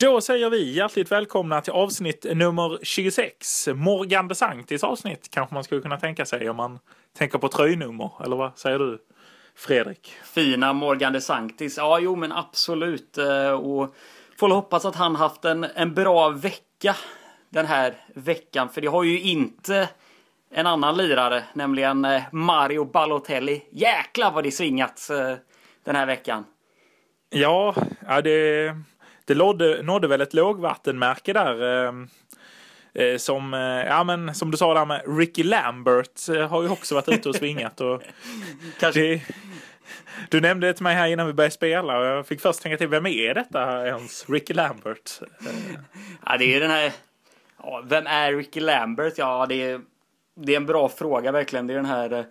Då säger vi hjärtligt välkomna till avsnitt nummer 26. Morgan de Sanctis avsnitt kanske man skulle kunna tänka sig om man tänker på tröjnummer. Eller vad säger du Fredrik? Fina Morgan de Sanctis. Ja, jo men absolut. Eh, och får hoppas att han haft en, en bra vecka den här veckan. För det har ju inte en annan lirare, nämligen eh, Mario Balotelli. Jäklar vad det svingats eh, den här veckan. Ja, ja det, det nådde, nådde väl ett lågvattenmärke där. Eh, eh, som, eh, ja, men, som du sa där med Ricky Lambert eh, har ju också varit ute och svingat. Och Kanske... det, du nämnde det till mig här innan vi började spela och jag fick först tänka till, vem är detta ens? Ricky Lambert? Ja, det är den här... Ja, vem är Ricky Lambert? Ja, det är, det är en bra fråga verkligen. Det är den här eh,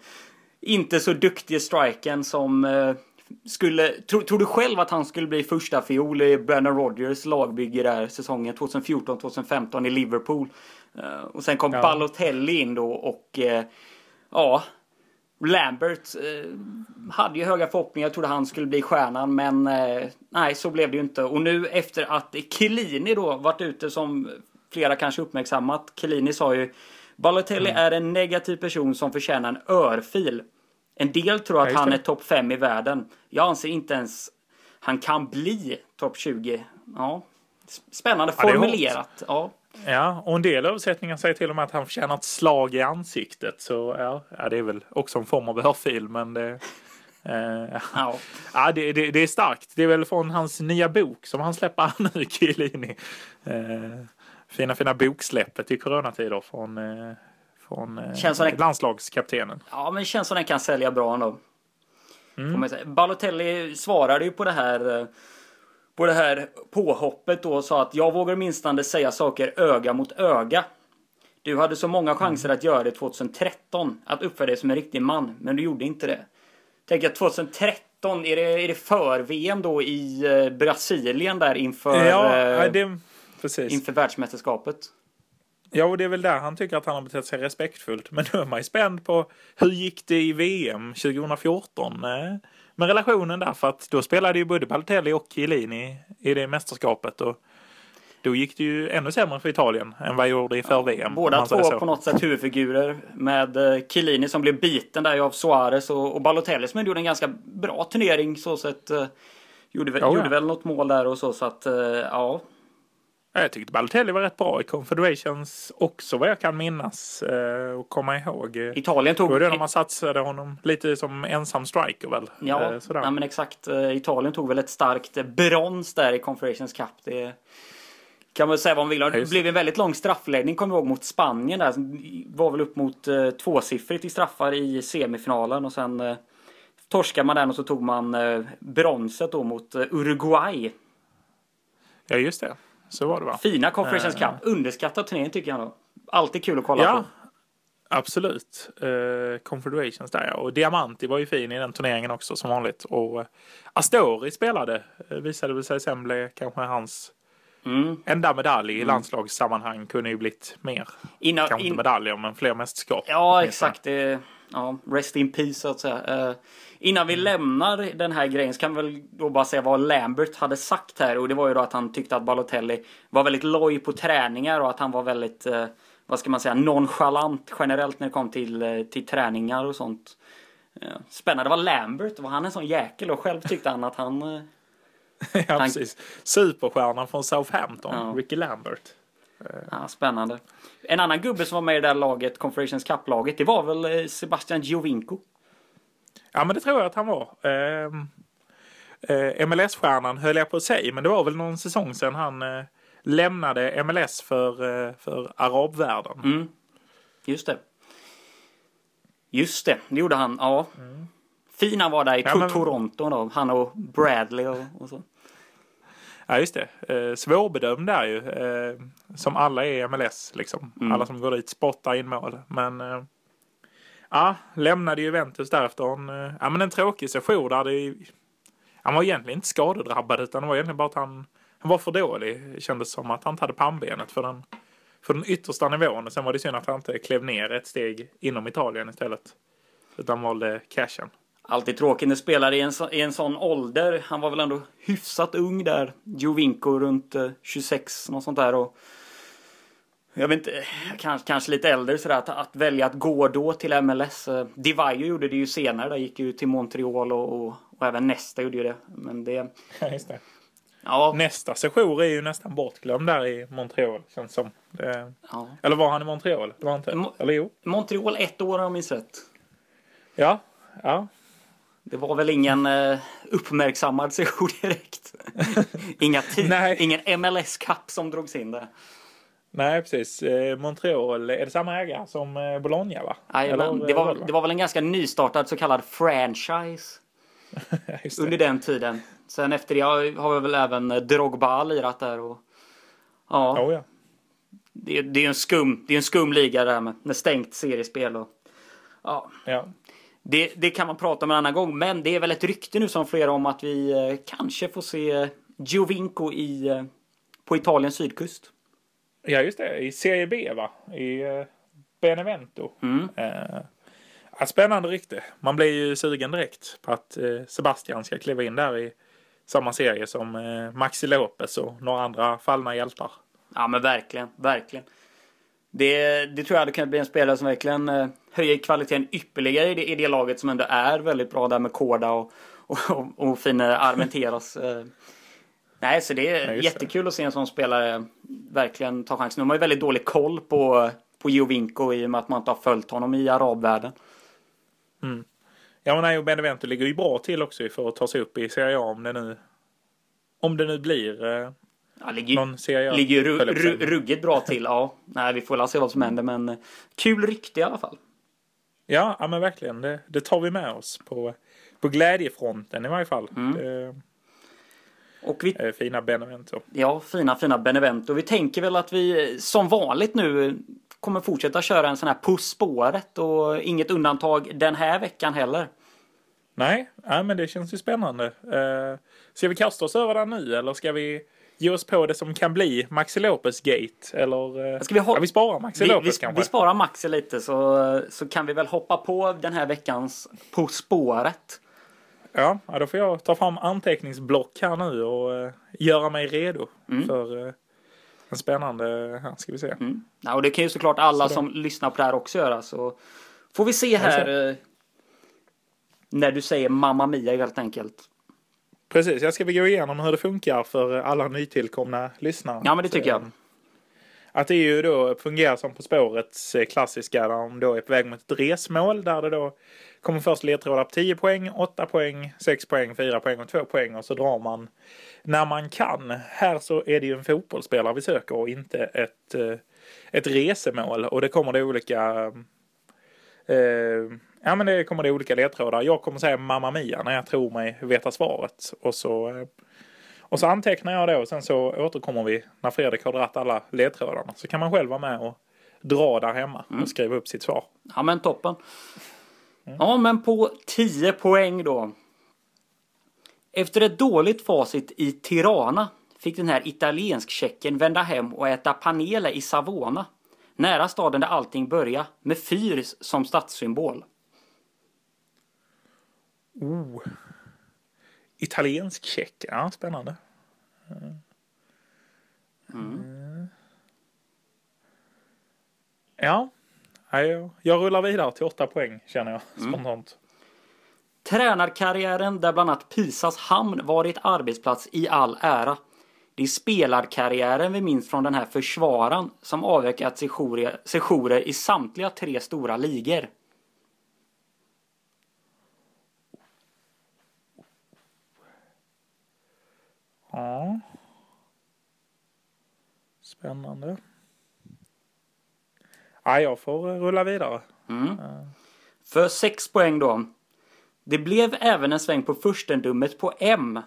inte så duktiga striken som eh, skulle... Tro, tror du själv att han skulle bli första fiol i Brennan Rodgers lagbygge där säsongen 2014-2015 i Liverpool? Eh, och sen kom Ja. Balotelli in då och eh, ja, Lambert eh, hade ju höga förhoppningar. Jag trodde han skulle bli stjärnan, men nej, så blev det ju inte. Och nu efter att Chiellini då varit ute som flera kanske uppmärksammat. Chiellini sa ju Balotelli är en negativ person som förtjänar en örfil. En del tror att Ja, han är topp 5 i världen. Jag anser inte ens han kan bli topp 20. Ja, spännande formulerat. Ja. Ja, och en del översättningar säger till och med att han förtjänar ett slag i ansiktet. Så ja, ja det är väl också en form av örfil, men det... Eh, Ja. ja, det, det, det är starkt. Det är väl från hans nya bok som han släpper nu, Chiellini. Eh, fina, fina boksläppet i coronatider från, eh, från eh, Känns det- landslagskaptenen. Ja, men känns som den kan sälja bra ändå. Mm. Balotelli svarade ju på det här eh, på det här påhoppet då och sa att jag vågar minstande säga saker öga mot öga. Du hade så många chanser att göra det 2013, att uppföra dig som en riktig man, men du gjorde inte det. Tänk att 2013, är det, är det för VM då i eh, Brasilien där inför, eh, ja, det, precis. inför världsmästerskapet? Ja, och det är väl där han tycker att han har betett sig respektfullt. Men nu är man ju spänd på hur gick det i VM 2014 eh, med relationen där. För att då spelade ju både Balotelli och Chiellini i det mästerskapet. Och då gick det ju ännu sämre för Italien än vad det gjorde i för-VM. Båda två på något sätt huvudfigurer med eh, Chiellini som blev biten där av Suarez och, och Balotelli som gjorde en ganska bra turnering så sett. Eh, gjorde, Ja, ja. gjorde väl något mål där och så så att eh, ja. Ja, Jag tyckte Balotelli var rätt bra i Confederations också vad jag kan minnas eh, och komma ihåg. Italien tog... var det när man satsade honom lite som ensam striker väl? Ja, Eh, sådär. nej, men exakt. Eh, Italien tog väl ett starkt brons där i Confederations Cup. Det kan man säga vad man vill. Det just blev en väldigt lång straffläggning kommer jag ihåg mot Spanien där. Var väl upp mot tvåsiffrigt i straffar i semifinalen och sen torskade man den och så tog man bronset då mot Uruguay. Ja, just det. Så var det va? Fina Confederations Eh. Cup. Underskattad turnering tycker jag då. Alltid kul att kolla Ja, på. absolut. Uh, Confederations där ja. Och Diamanti var ju fin i den turneringen också som vanligt. Och uh, Astori spelade. Visade väl sig sen blev kanske hans Mm. enda medalj i landslagssammanhang. Kunde ju blivit mer. Innan, Kanske inte in, medaljer men fler mästerskap. Ja, exakt. Det, ja, rest in peace så att säga. Eh, innan vi lämnar den här grejen så kan vi väl då bara säga vad Lambert hade sagt här. Och det var ju då att han tyckte att Balotelli var väldigt loj på träningar och att han var väldigt, eh, vad ska man säga, nonchalant generellt när det kom till, eh, till träningar och sånt. Eh, Spännande. Var Lambert, var han en sån jäkel? Och själv tyckte han att han... eh, ja, Han- precis. Superstjärnan från Southampton, Ja. Ricky Lambert. Ja, spännande. En annan gubbe som var med i det där laget, Confederations Cup-laget, det var väl eh, Sebastian Giovinco. Ja, men det tror jag att han var. Ehm, eh, MLS-stjärnan höll jag på att säga, men det var väl någon säsong sedan han eh, lämnade MLS för, eh, för arabvärlden. Mm. Just det. Just det, det gjorde han. Ja. Fin han var där i Ja, men- Toronto då. Han och Bradley och, och så. Ja, just det. Eh, svårbedömd där ju. Eh, som alla är i MLS liksom. Mm. Alla som går dit spottar in mål. Men eh, ja, lämnade Juventus därefter en, eh, ja, men en tråkig session där det han var egentligen inte skadedrabbad utan det var egentligen bara att han, han var för dålig. Det kändes som att han inte hade pannbenet för den, för den yttersta nivån. Och sen var det synd att han inte klev ner ett steg inom Italien istället. Utan valde cashen. Alltid tråkigt när spelare i en, så, i en sån ålder. Han var väl ändå hyfsat ung där. Jovinko runt eh, 26, något sånt där. Och jag vet inte, kanske, kanske lite äldre sådär. Att, att välja att gå då till MLS. Eh, Divayo gjorde det ju senare. Där gick ju till Montreal och, och, och även Nesta gjorde ju det. Men det... Ja, just det. Ja, Nästa session är ju nästan bortglömd där i Montreal. Känns som. Det... ja. Eller var han i Montreal? Det var inte. Mo- Eller jo. Montreal ett år om jag minns rätt. Ja. Ja. Det var väl ingen eh, uppmärksammad session direkt. Inga ingen MLS Cup som drogs in där. Nej, precis. Eh, Montreal, är det samma ägare som eh, Bologna va? Nej, Eller, det, var, det var väl en ganska nystartad så kallad franchise under den tiden. Sen efter det har har väl även Drogba lirat där. Och, ja, Oh, ja. det, det är en skum, det är en skum liga där med, med stängt seriespel. Och, ja, ja. Det, det kan man prata om en annan gång, men det är väl ett rykte nu som flera om att vi eh, kanske får se Giovinco i, eh, på Italiens sydkust. Ja, just det. I Serie B va? I eh, Benevento. Mm. Eh, spännande rykte. Man blir ju sugen direkt på att eh, Sebastian ska kliva in där i samma serie som eh, Maxi Lopez och några andra fallna hjältar. Ja men verkligen, verkligen. Det, det tror jag hade kunnat bli en spelare som verkligen eh, höjer kvaliteten ypperligare i det, i det laget som ändå är väldigt bra där med Korda och, och, och, och fina Armenteros. Eh. Nej, så det är Ja, just det. jättekul att se en sån spelare verkligen ta chansen. De har ju väldigt dålig koll på, på Jovinko i och med att man inte har följt honom i arabvärlden. Ja, men nej, och Benevento ligger ju bra till också för att ta sig upp i Serie A om det nu, om det nu blir eh, Ja, ligger, någon Serie ligger ru, ru, ruggigt bra till. Ja, nej, vi får väl se vad som händer, men eh, kul rykte i alla fall. Ja, ja, men verkligen. Det, det tar vi med oss på, på glädjefronten i varje fall. Mm. Det Och vi fina Benevento. Ja, fina fina Benevento. Vi tänker väl att vi som vanligt nu kommer fortsätta köra en sån här På spåret och inget undantag den här veckan heller. Nej, ja, men det känns ju spännande. Uh, ska vi kasta oss över den nu eller ska vi ge oss på det som kan bli Maxi Lopez Gate? Eller uh, Ska vi, ja, vi sparar Maxi vi, vi, Lopez kanske? vi sparar Maxi lite så, så kan vi väl hoppa på den här veckans På spåret. Ja, då får jag ta fram anteckningsblock här nu och eh, göra mig redo Mm. för eh, en spännande, här ska vi se. Mm. Ja, och det kan ju såklart alla Så som lyssnar på det här också göra. Så får vi se här eh, när du säger Mamma Mia helt enkelt. Precis, jag ska vi gå igenom hur det funkar för alla nytillkomna lyssnare. Ja, men det tycker jag. Eh, Att det ju då fungerar som På spårets eh, klassiska där de då är på väg mot ett resmål där det då kommer först ledtrådar på 10 poäng, 8 poäng, 6 poäng, 4 poäng och 2 poäng och så drar man när man kan. Här så är det ju en fotbollsspelare vi söker och inte ett, eh, ett resemål och det kommer det olika eh, Ja men det kommer det olika ledtrådar. Jag kommer säga Mamma Mia när jag tror mig veta svaret. Och så, eh, och så antecknar jag det och sen så återkommer vi när Fredrik har dragit alla ledtrådarna. Så kan man själv vara med och dra där hemma och skriva upp sitt svar. Ja men toppen. Ja men på 10 poäng då. Efter ett dåligt facit i Tirana fick den här italiensk-tjecken vända hem och äta panele i Savona. Nära staden där allting börjar med fyr som stadssymbol. Oh. Italiensk check. Ja, spännande. Mm. Ja, Ja, jag, jag rullar vidare till åtta poäng känner jag spontant. Tränarkarriären där bland annat Pisas hamn varit arbetsplats i all ära. Det är spelarkarriären vi minns från den här försvararen som avverkat sessioner i samtliga tre stora ligor. Ja. Spännande. Ja, jag får eh, rulla vidare. För 6 poäng då. Det blev även en sväng på furstendömet på M.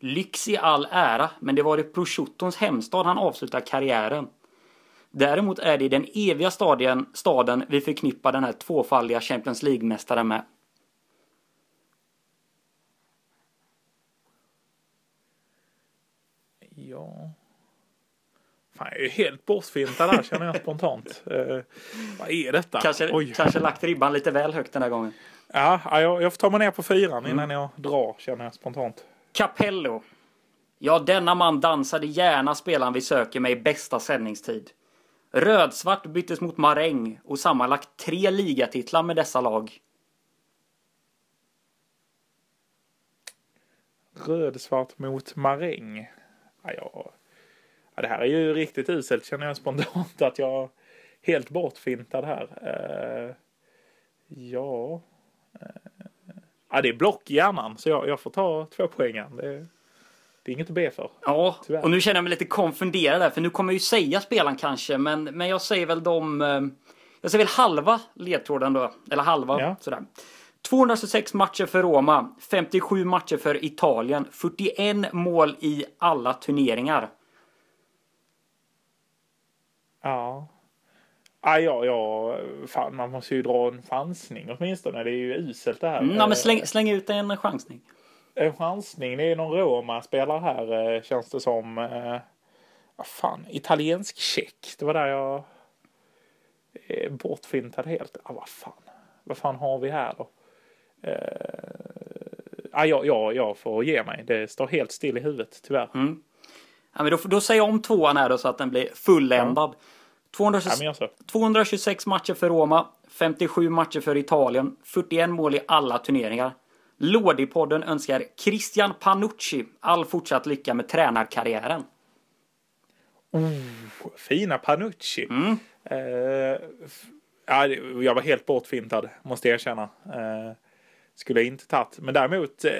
Lyx i all ära, men det var i prosciuttons hemstad han avslutade karriären. Däremot är det i den eviga stadien, staden vi förknippar den här tvåfaldiga Champions League-mästaren med. Ja. Fan, jag är helt bortfintad där känner jag spontant. Uh, vad är detta? Kanske, kanske lagt ribban lite väl högt den här gången. Ja, jag, jag får ta mig ner på fyran innan jag drar känner jag spontant. Capello. Ja, denna man dansade gärna spelaren vi söker med i bästa sändningstid. Rödsvart byttes mot maräng och sammanlagt tre ligatitlar med dessa lag. Rödsvart mot maräng. Ja, ja, det här är ju riktigt uselt känner jag spontant att jag helt bortfintad här. Uh, ja. Uh, ja, det är block i hjärnan så jag, jag får ta två poängen. Det, det är inget att be för. Ja, tyvärr. och nu känner jag mig lite konfunderad där för nu kommer jag ju säga spelaren kanske men, men jag säger väl de... Eh, jag säger väl halva ledtråden då. Eller halva ja. sådär. 226 matcher för Roma, 57 matcher för Italien, 41 mål i alla turneringar. Ja. Ah, ja, ja, fan, man måste ju dra en chansning åtminstone. Det är ju uselt det här. Mm, ja, men släng, släng ut en chansning. En chansning, det är någon Roma-spelare här eh, känns det som. Eh, vad fan, italiensk check. Det var där jag är bortfintad helt. Ah, vad fan, vad fan har vi här då? Eh, ah, ja, ja, jag får ge mig. Det står helt still i huvudet tyvärr. Mm. Ja, men då, då säger jag om tvåan här då så att den blir fulländad. Ja. 226, ja, 226 matcher för Roma, 57 matcher för Italien, 41 mål i alla turneringar. Lådipodden önskar Christian Panucci all fortsatt lycka med tränarkarriären. Oh, fina Panucci. Mm. Uh, ja, jag var helt bortfintad, måste jag erkänna. Uh, skulle jag inte tagit. Men däremot, uh,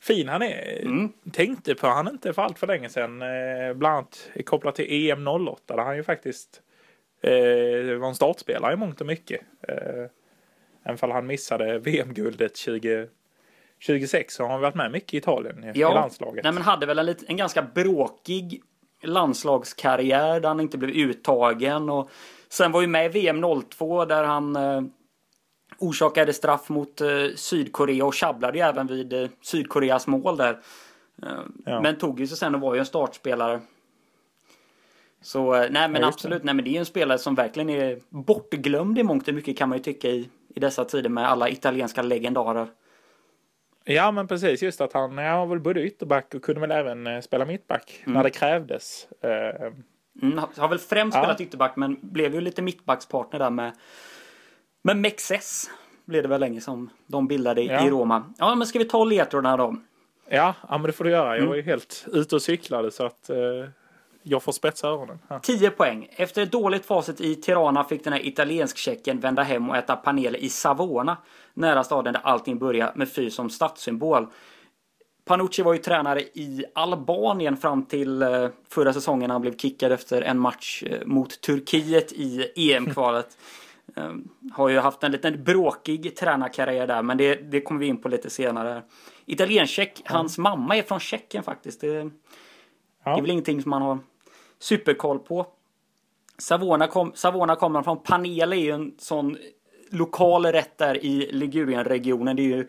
fin han är. Mm. Tänkte på han inte för allt för länge sedan. Uh, bland annat kopplat till EM 08 där han ju faktiskt uh, var en startspelare i mångt och mycket. Uh, även fall han missade VM-guldet 20 26 har han varit med mycket i Italien i, ja, landslaget. Nej, men hade väl en, lite, en ganska bråkig landslagskarriär där han inte blev uttagen. Och sen var ju med i VM 02 där han eh, orsakade straff mot eh, Sydkorea och sjabblade ju även vid eh, Sydkoreas mål där. Eh, ja. Men tog ju sig sen och var ju en startspelare. Så eh, nej men ja, absolut, nej men det är ju en spelare som verkligen är bortglömd i mångt och mycket kan man ju tycka i, i dessa tider med alla italienska legendarer. Ja men precis, just att han ja, var väl både ytterback och kunde väl även eh, spela mittback mm. när det krävdes. Mm, har väl främst ja. spelat ytterback men blev ju lite mittbackspartner där med, med Mexes. Blev det väl länge som de bildade ja. i Roma. Ja men ska vi ta ledtrådarna då? Ja, ja men det får du göra. Jag mm. var ju helt ute och cyklade så att uh, jag får spetsa öronen. Ja. 10 poäng. Efter ett dåligt facit i Tirana fick den här italiensk-tjecken vända hem och äta panel i Savona. Nära staden där allting började med Fy som stadssymbol. Panucci var ju tränare i Albanien fram till eh, förra säsongen. Han blev kickad efter en match eh, mot Turkiet i EM-kvalet. Ehm, har ju haft en liten bråkig tränarkarriär där, men det, det kommer vi in på lite senare. Italiensk-tjeck. Hans mamma är från Tjeckien faktiskt. Det, ja. det är väl ingenting som man har superkoll på. Savona, kom, Savona kommer från. Panel är ju en sån lokal rätt där i Ligurienregionen. Det är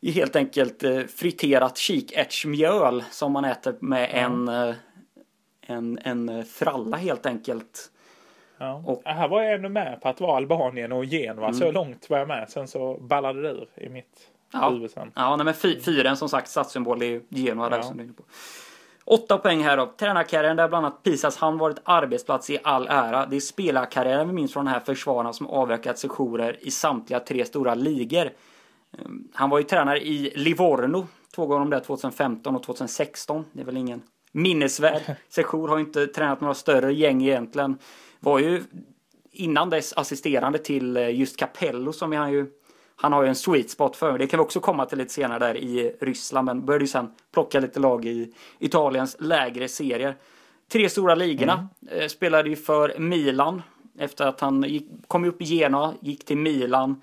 ju helt enkelt eh, friterat kikärtsmjöl som man äter med mm. en, en, en fralla helt enkelt. Ja. Och, här var jag ändå med på att vara Albanien och Genua. Mm. Så långt var jag med. Sen så ballade det ur i mitt ja. huvud sen. Ja, nej, men fyren som sagt stadssymbol är Genua där som du är inne på. Åtta poäng här då. Tränarkarriären där bland annat Pisas han varit arbetsplats i all ära. Det är spelarkarriären vi minns från den här försvararen som avverkat sessioner i samtliga tre stora ligor. Ehm, han var ju tränare i Livorno två gånger om det 2015 och 2016. Det är väl ingen minnesvärd session. Har inte tränat några större gäng egentligen. Var ju innan dess assisterande till eh, just Capello som han ju han har ju en sweet spot för. Det kan vi också komma till lite senare där i Ryssland. Men började ju sen plocka lite lag i Italiens lägre serier. Tre stora ligorna. Mm. Eh, spelade ju för Milan. Efter att han gick, kom upp i Genoa, gick till Milan.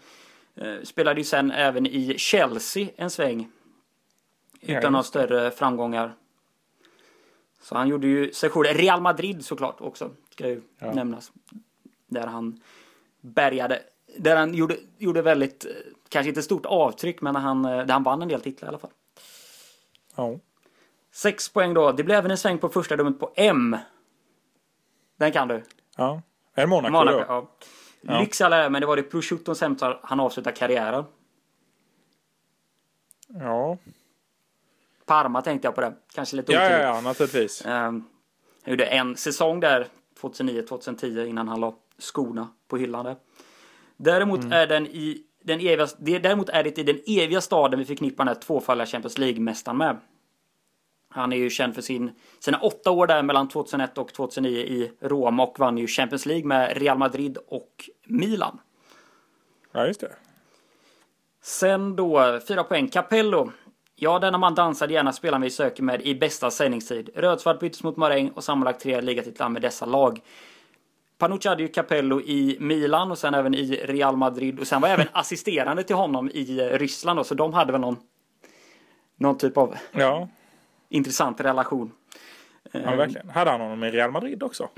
Eh, spelade ju sen även i Chelsea en sväng. Utan några större framgångar. Så han gjorde ju sessioner. Real Madrid såklart också. Ska ju ja. nämnas. Där han bärgade där han gjorde, gjorde väldigt, eh, kanske inte stort avtryck, men han, eh, där han vann en del titlar i alla fall. Ja. Sex poäng då. Det blev även en sväng på första rummet på M. Den kan du. Ja. Är det Monaco, Monaco, då? ja. Ja. Är men det var det prosciutton sämsta han avslutade karriären. Ja. Parma tänkte jag på det. Kanske lite Ja, ja, oturligt. ja, naturligtvis. Han gjorde en säsong där 2009-2010 innan han la skorna på hyllan där. Däremot Mm. är den i den eviga, det, däremot är det i den eviga staden vi förknippar den här tvåfaldiga Champions League-mästaren med. Han är ju känd för sin, sina åtta år där mellan 2001 och 2009 i Roma och vann ju Champions League med Real Madrid och Milan. Ja, just det. Sen då, fyra poäng. Capello. Ja, denna man dansade gärna spelaren vi söker med i bästa sändningstid. Rödsvart byttes mot Maräng och sammanlagt tre ligatitlar med dessa lag. Panucci hade ju Capello i Milan och sen även i Real Madrid och sen var även assisterande till honom i eh, Ryssland då, så de hade väl någon någon typ av Ja, intressant relation. ja verkligen. Hade han honom i Real Madrid också?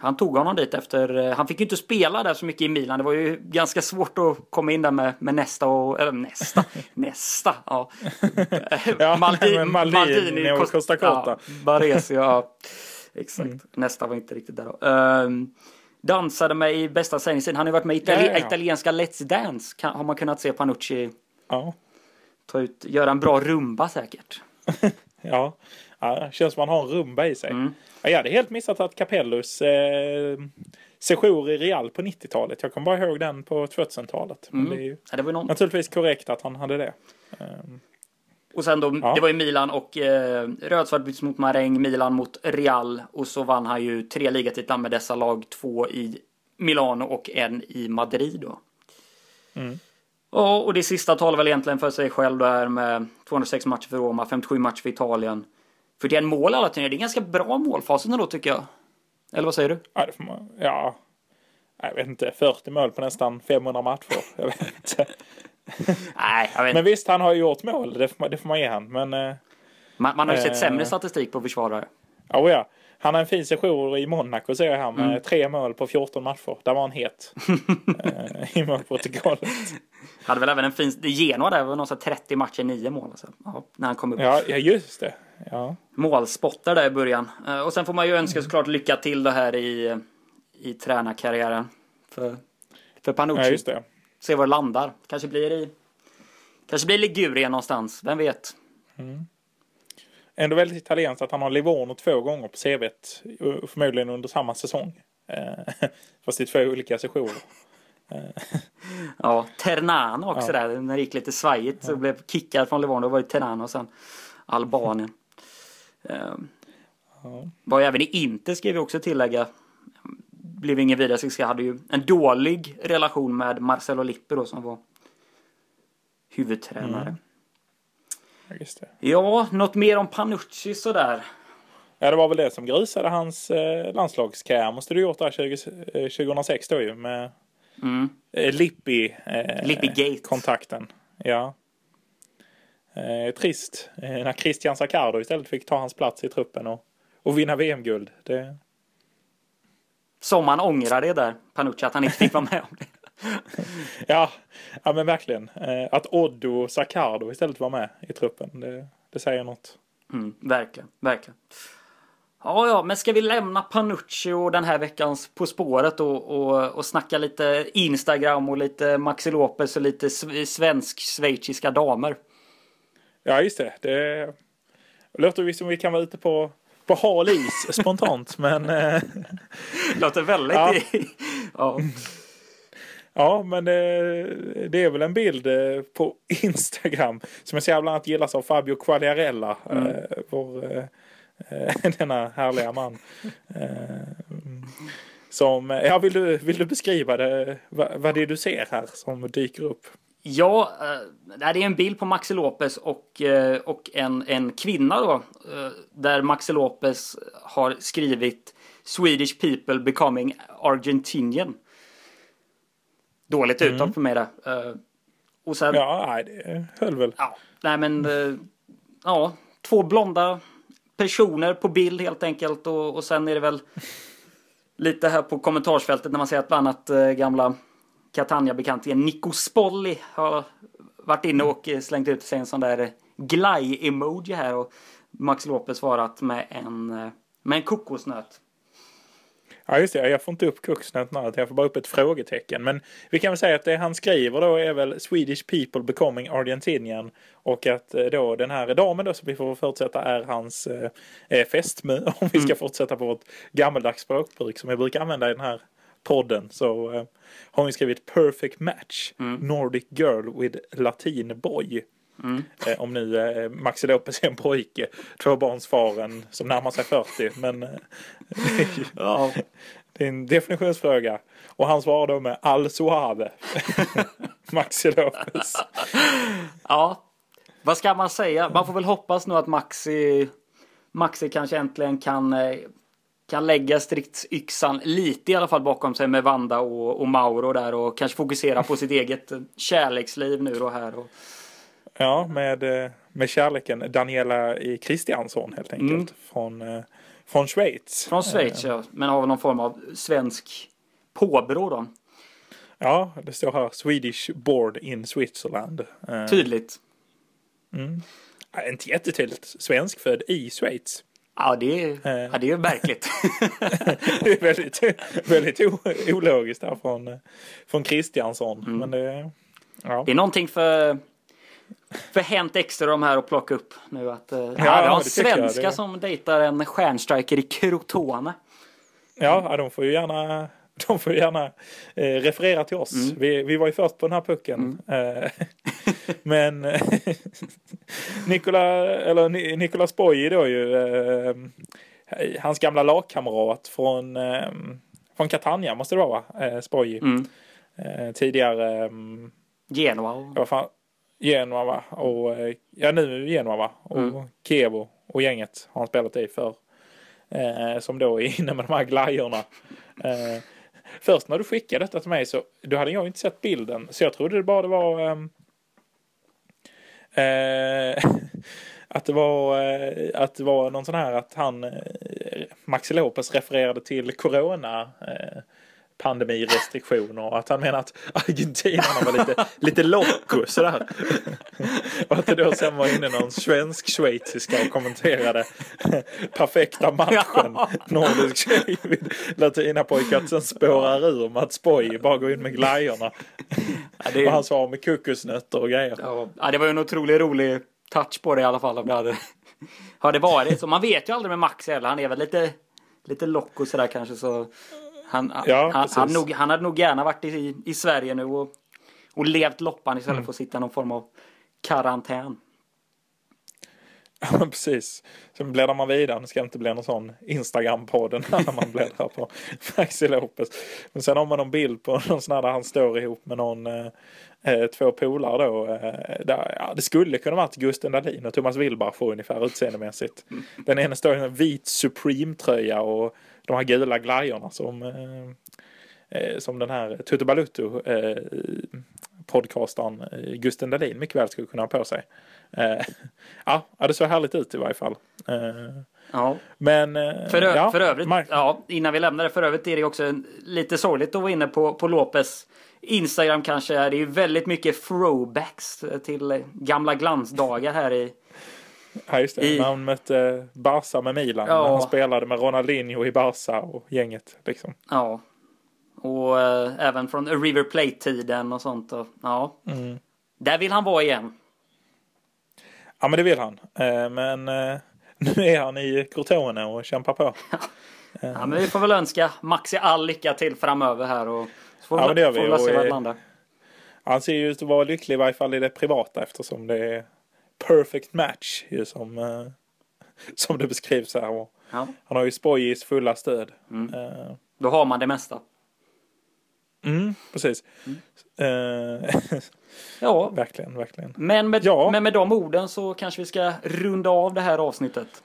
Han tog honom dit efter, eh, han fick ju inte spela där så mycket i Milan. Det var ju ganska svårt att komma in där med, med nästa och, eller nästa, nästa, ja. Ja, men Maldini och Costa Curta. Ja, Baresi, ja. Exakt. Nästa var inte riktigt där då. Ehm, dansade med i bästa sändningstid. Han har ju varit med i itali- Ja, italienska Let's Dance. Kan, har man kunnat se Panucci ta ut, göra en bra rumba säkert. Ja. Ja känns som han har en rumba i sig. Mm. Ja, jag hade helt missat att Capellos eh, sejour i Real på 90-talet. Jag kommer bara ihåg den på 2000-talet. Men Mm. det är ju Ja, det var någon naturligtvis korrekt att han hade det. Och sen då, Ja. det var ju Milan och eh, Rödsvart byttes mot Maräng, Milan mot Real och så vann han ju tre ligatitlar med dessa lag, två i Milano och en i Madrid då. Mm. Ja, och det sista talar väl egentligen för sig själv där med 206 matcher för Roma, 57 matcher för Italien. 41 mål alla turneringar, det är ganska bra målfacit ändå tycker jag. Eller vad säger du? Ja, det får man, ja, jag vet inte, 40 mål på nästan 500 matcher. Jag vet inte. Nej, jag vet Men visst, han har ju gjort mål. Det får man, det får man ge han. Men, eh, man, man har ju eh, sett sämre statistik på försvarare. ja, ja. Han har en fin sejour i Monaco ser jag här med Mm. tre mål på 14 matcher. Där var han het. eh, I målprotokollet. Hade väl även en fin, Genoa där var någonstans 30 matcher, 9 mål. Alltså. Ja, när han kom upp. Ja, ja, just det. Ja. målspottar där i början. Eh, Och sen får man ju önska såklart lycka till det här i, i tränarkarriären. För, för Panucci. ja. Se var det landar. Kanske blir i Kanske blir Ligurien någonstans. Vem vet? Ändå väldigt italienskt att han har Livorno två gånger på CVt. eh, Förmodligen under samma säsong. Eh, Fast i två olika sessioner. Ja, Ternana också Ja. där. När det gick lite svajigt så blev kickad från Livorno. Då var det Ternana och sen Albanien. Um, Ja. var ju även i Inter ska vi också tillägga. Blev ingen vidare succé. Hade ju en dålig relation med Marcelo Lippi då som var huvudtränare. Det. Ja, något mer om Panucci sådär. Ja, det var väl det som grusade hans eh, landslagskarriär. Måste du gjort där 20, eh, 2006 då ju med Mm. eh, Lippi. Eh. Kontakten. Ja. Eh, trist. Eh, när Christian Saccardo istället fick ta hans plats i truppen och, och vinna VM-guld. Det, Som man ångrar det där, Panucci, att han inte fick vara med om det. ja, ja, men verkligen. Eh, att Oddo och Saccardo istället var med i truppen. Det, det säger något. Mm, verkligen, verkligen. Ja, ja, men ska vi lämna Panucci och den här veckans På spåret och, och, och snacka lite Instagram och lite Maxi Lopez och lite sv- svensk-schweiziska damer? Ja, just det. Det låter vi som vi kan vara ute på, på hal is spontant. men eh, Låter väldigt... Ja. Ja. ja. men det, det är väl en bild eh, på Instagram som jag ser bland annat gillas av Fabio Quagliarella. Eh, vår, eh, eh, denna härliga man. Eh, mm. som, eh, ja, vill, du, vill du beskriva det, vad, vad det är du ser här som dyker upp? Ja, eh, det är en bild på Maxi Lopez och, eh, och en, en kvinna då. eh, Där Maxi Lopez har skrivit Swedish people becoming Argentinian. Dåligt uttal för mig där. Eh, Och sen, ja, Ja, nej, det höll väl. nej men, ja, två blonda personer på bild helt enkelt och, och sen är det väl lite här på kommentarsfältet när man ser att bland annat gamla Catania-bekantingen Nico Spolli har varit inne och eh, slängt ut sig en sån där glaj-emoji här och Max Lopez svarat med en, eh, med en kokosnöt. Ja, just det. Jag får inte upp nu. Jag får bara upp ett frågetecken. Men vi kan väl säga att det han skriver då är väl Swedish people becoming Argentinian. Och att eh, då den här damen då som vi får fortsätta är hans eh, fästmö. Om vi ska fortsätta på vårt gammaldags språkbruk som vi brukar använda i den här podden. Så eh, har hon skrivit Perfect Match. Nordic Girl with Latin Boy. Mm. Eh, om nu eh, Maxi Lopez är en pojke, tvåbarnsfaren som närmar sig 40. Men eh, Ja. det är en definitionsfråga. Och han svarar då med Al Suave. Maxi Lopez. ja. Vad ska man säga? Man får väl hoppas nu att Maxi, Maxi kanske äntligen kan, eh, kan lägga stridsyxan lite i alla fall bakom sig med Vanda och, och Mauro där och kanske fokusera på sitt eget eh, kärleksliv nu och här. Och, Ja, med, eh, med kärleken Daniela Kristiansson helt enkelt. Mm. Från, eh, från Schweiz. från Schweiz ja, men har någon form av svensk påbrå då. Ja, det står här Swedish board in Switzerland. Tydligt. ja, inte jättetydligt. Svenskfödd i Schweiz. Ja, det är, Eh. ja, det är ju märkligt. Det är väldigt, väldigt ologiskt där från, eh, från Kristiansson. Mm. Men det, ja. Det är någonting för, för Hänt Extra de här att plocka upp nu. Att, eh, ja, Ja, har en det tycker jag. svenska Det- som dejtar en stjärnstriker i Crotone. Ja, de får ju gärna, de får gärna eh, referera till oss. Mm. Vi, vi var ju först på den här pucken. Eh, men Nikola, eller Ni- Nicolas Boy då ju eh, hans gamla lagkamrat från, eh, från Catania måste det vara va? Eh, Spoji. Mm. Tidigare, Genoa. och- vad fan, Genoa va? Och, ja nu Genoa va? Och Mm. Kievo och gänget har han spelat i för. Som då är inne med de här glajjorna. Först när du skickade detta till mig så då hade jag inte sett bilden. Så jag trodde det bara det var Um, uh, att det var uh, att det var någon sån här att han eh, Maxi Lopez refererade till corona pandemirestriktioner och att han menar att argentinarna var lite, lite loco sådär. och att det då sen var inne någon svensk-schweiziska och kommenterade perfekta matchen. Nordisk latinapojke att sen spårar ur Mats Boy bara går in med glajjorna. Ja, det, Och han svarar med kokosnötter och grejer. ja, det var ju en otroligt rolig touch på det i alla fall. Om det hade, hade varit så. Man vet ju aldrig med Max heller. Han är väl lite, lite lock och sådär kanske. Så han, Ja, han, han, nog, han hade nog gärna varit i, i Sverige nu och, och levt loppan istället Mm. för att sitta i någon form av karantän. Ja, precis. Sen bläddrar man vidare. Det ska inte bli någon sån Instagram-podden när man bläddrar på Maxi Lopez. Men sen har man någon bild på någon sån här där han står ihop med någon eh, eh, två polare då. Eh, där, ja, det skulle kunna varit Gusten Dahlin och Thomas Wilbach får ungefär utseendemässigt. Den ena står i en vit Supreme-tröja och de här gula glajjorna som eh, eh som den här Tutu Balutto eh, podcastaren eh, Gusten Dahlin mycket väl skulle kunna ha på sig. Eh, ja, det såg härligt ut i varje fall. Eh, Ja. men eh, För, ja, för övrigt, Mark- ja, innan vi lämnar det, för övrigt är det också en, lite sorgligt att vara inne på, på Lopez Instagram kanske. är Det är ju väldigt mycket throwbacks till gamla glansdagar här i... ja, just det. i- När han mötte Barca med Milan. Ja. När han spelade med Ronaldinho i Barca och gänget. Liksom. Ja. Och eh, även från River Plate-tiden och sånt. Och, ja. Mm. Där vill han vara igen. Ja men det vill han. Eh, men eh, nu är han i Crotone och kämpar på. Ja, men vi får väl önska Maxi all lycka till framöver här. Och så får Ja, vi, får vi se var det landar. Han ser ju ut att vara lycklig i varje fall i det privata eftersom det är perfect match ju som, eh, som det beskrivs här. Och Ja. han har ju Spojis fulla stöd. Mm. Då har man det mesta. Mm, precis. Eh, Ja, verkligen, verkligen. men med, Ja. men med de orden så kanske vi ska runda av det här avsnittet.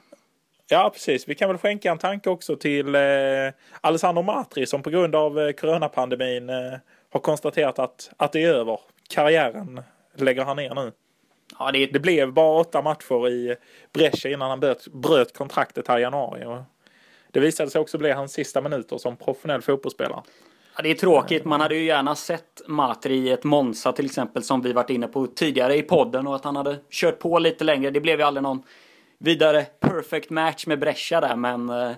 Ja, precis. Vi kan väl skänka en tanke också till eh, Alessandro Matri som på grund av eh, coronapandemin eh, har konstaterat att, att det är över. Karriären lägger han ner nu. Ja, det Det blev bara åtta matcher i Brescia innan han bröt, bröt kontraktet här i januari. Och det visade sig också bli hans sista minuter som professionell fotbollsspelare. Ja, det är tråkigt. Man hade ju gärna sett Matri i ett Monza till exempel som vi varit inne på tidigare i podden och att han hade kört på lite längre. Det blev ju aldrig någon vidare perfect match med Brescia där men eh,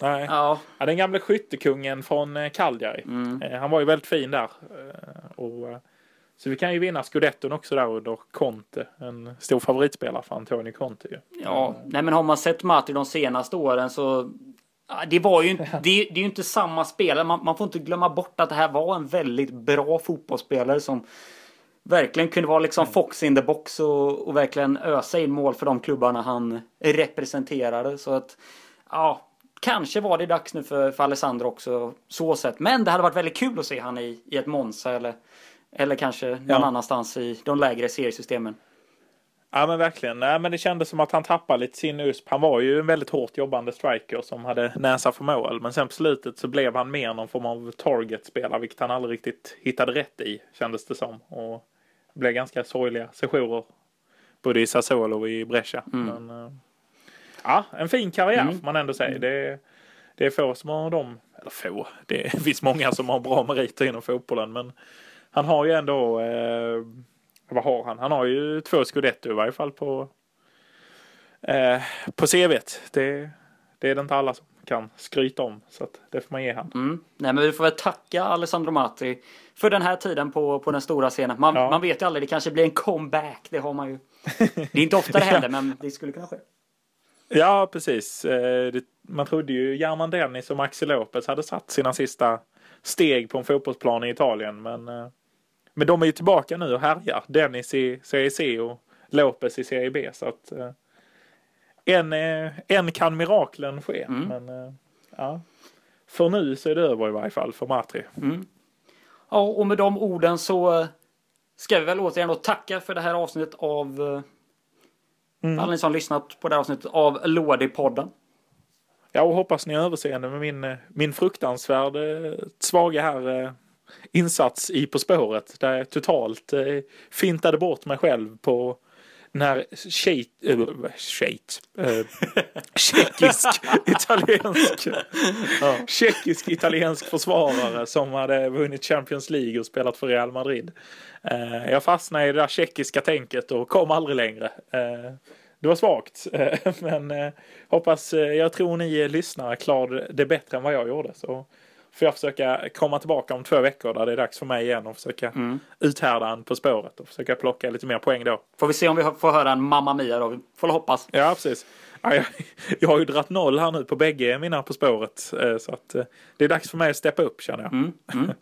Nej. Ja, Ja, den gamle skyttekungen från eh, Cagliari. Mm. Eh, Han var ju väldigt fin där. Och, så vi kan ju vinna scudetton också där under Conte. En stor favoritspelare för Antonio Conte ju. ja. Nej, men har man sett Mati de senaste åren så det var ju det, det är ju inte samma spelare. Man, man får inte glömma bort att det här var en väldigt bra fotbollsspelare som verkligen kunde vara liksom Fox in the box och, och verkligen ösa in mål för de klubbarna han representerade. Så att ja, kanske var det dags nu för, för Alessandro också så sett. Men det hade varit väldigt kul att se han i, i ett Monza eller, eller kanske någon Ja. annanstans i de lägre seriesystemen. Ja men verkligen. Nej, men det kändes som att han tappade lite sin USP. Han var ju en väldigt hårt jobbande striker som hade näsa för mål. Men sen på slutet så blev han mer någon form av target-spelare, vilket han aldrig riktigt hittade rätt i, kändes det som. Och det blev ganska sorgliga sessioner. Både i Sassuolo och i Brescia. Men, eh, ja, en fin karriär får man ändå säga. Det, det är få som har dem, eller få, det finns många som har bra meriter inom fotbollen. Men han har ju ändå eh, vad har han? Han har ju två scudetto i varje fall på eh, på CVt. Det, det är det inte alla som kan skryta om. Så att det får man ge han. Mm. Nej, men vi får väl tacka Alessandro Matri för den här tiden på, på den stora scenen. Man, Ja. man vet ju aldrig, det kanske blir en comeback. Det har man ju. Det är inte ofta det händer, men det skulle kunna ske. Ja, precis. Eh, man trodde ju German Dennis och Maxi Lopez hade satt sina sista steg på en fotbollsplan i Italien. Men, eh, men de är ju tillbaka nu och härjar. Dennis i Serie C och Lopez i Serie B. Så att eh, en, eh, en kan miraklen ske. Men eh, ja, för nu så är det över i varje fall för Matri. Ja, och med de orden så ska vi väl återigen då tacka för det här avsnittet av Mm. alla ni som lyssnat på det här avsnittet av Lådi-podden. Ja, och hoppas ni har överseende med min, min fruktansvärd svaga här insats i På spåret. Där jag totalt eh, fintade bort mig själv på den här tjejt, äh, äh, tjeckisk italiensk, tjeckisk italiensk försvarare som hade vunnit Champions League och spelat för Real Madrid. Eh, jag fastnade i det där tjeckiska tänket och kom aldrig längre. Eh, det var svagt, eh, men eh, hoppas, eh, jag tror ni lyssnare klarade det bättre än vad jag gjorde. Så får jag försöka komma tillbaka om två veckor där det är dags för mig igen och försöka uthärda en På spåret och försöka plocka lite mer poäng då. Får vi se om vi får höra en Mamma Mia då. Vi får hoppas. Ja, precis. Ja, jag, jag har ju dratt noll här nu på bägge mina På spåret. eh, Så att eh, det är dags för mig att steppa upp känner jag.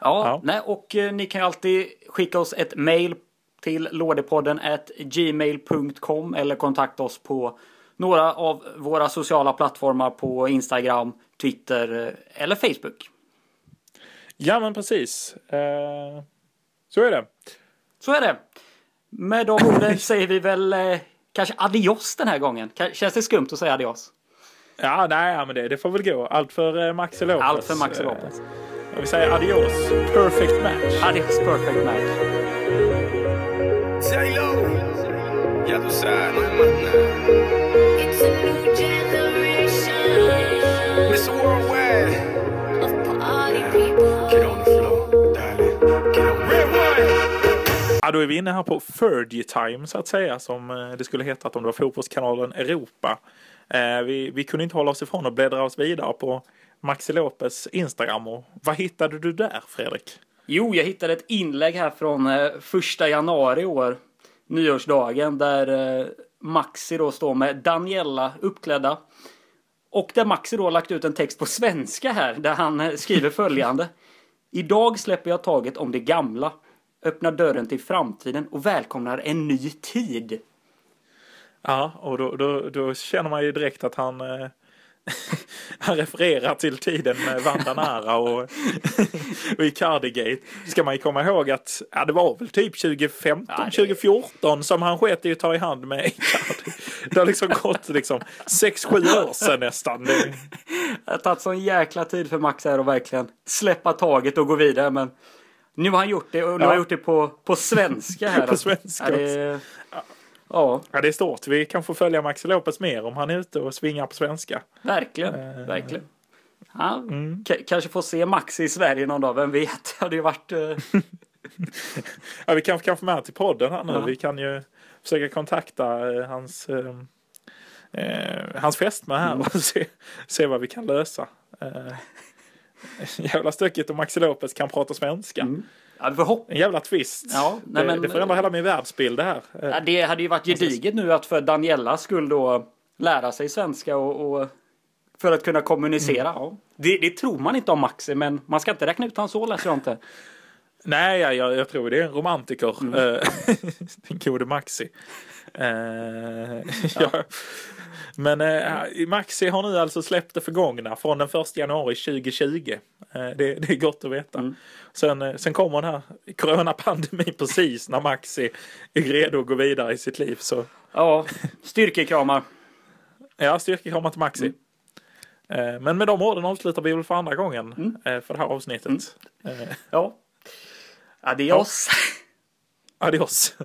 Ja, Ja. Nej, och eh, ni kan ju alltid skicka oss ett mail till lådepodden at gmail.com eller kontakta oss på några av våra sociala plattformar på Instagram, Twitter eh, eller Facebook. Ja, men precis. Eh, Så är det. Så är det. Med de orden säger vi väl eh, kanske adios den här gången. Känns det skumt att säga adios? Ja, nej, men det, det får väl gå. Allt för eh, Maxi Lopez. Allt för Maxi Eh, Lopez. Vi säger adios. Perfect match. Adios perfect match. Mr. Worldwide. of party people. Get on the floor, darling. Get on Red one. Ja, då är vi inne här på Fergie Time så att säga, som eh, det skulle heta om det var fotbollskanalen Europa. Eh, Vi, vi kunde inte hålla oss ifrån att bläddra oss vidare på Maxi Lopez Instagram. Och vad hittade du där, Fredrik? Jo, jag hittade ett inlägg här från eh, första januari i år, nyårsdagen, där eh, Maxi då står med Daniela uppklädda. Och där Maxi då lagt ut en text på svenska här, där han eh, skriver följande. Idag släpper jag taget om det gamla, öppnar dörren till framtiden och välkomnar en ny tid. Ja, och då, då, då känner man ju direkt att han, eh, han refererar till tiden med Vandanara och, och Icardi-gate. Ska man ju komma ihåg att ja, det var väl typ 2015, Ja, det- 2014 som han sket i att ta i hand med Icardi. Det har liksom gått liksom 6-7 år sedan nästan. Det, har tagit sån jäkla tid för Max här att verkligen släppa taget och gå vidare, men nu har han gjort det och nu Ja. har han gjort det på, på svenska här. På svenska det, ja, ja, det är stort. Vi kan få följa Maxi Lopez mer om han är ute och svingar på svenska. verkligen. Eh. verkligen. Ja, Mm. kanske får se Maxi i Sverige någon dag, vem vet? Det hade ju varit... eh, Ja, vi kanske kan få med till podden här nu. Vi kan ju försöka kontakta eh, hans, eh, eh, hans fästmö här Mm. och se, se vad vi kan lösa. Eh, jävla stökigt om Maxi Lopez kan prata svenska. Ja, vi får hoppas. En jävla twist. Ja, nej, det, men- det förändrar hela min världsbild det här. Eh, Ja, det hade ju varit gediget nu att för Daniellas skull då lära sig svenska och, och för att kunna kommunicera. Ja. Det, det tror man inte om Maxi, men man ska inte räkna ut han så läser jag inte. Nej, jag, jag, tror det är en romantiker. Mm. eh, Den gode Maxi. Eh, ja. Men eh, Maxi har nu alltså släppt det förgångna från den 1 januari 2020. Eh, det, det är gott att veta. Mm. Sen, eh, sen kommer den här coronapandemin precis när Maxi är redo att gå vidare i sitt liv. Så Ja, styrkekramar. ja, styrkekramar till Maxi. Eh, men med de orden avslutar vi väl för andra gången Mm. för det här avsnittet. Eh, Ja. Adios. adios.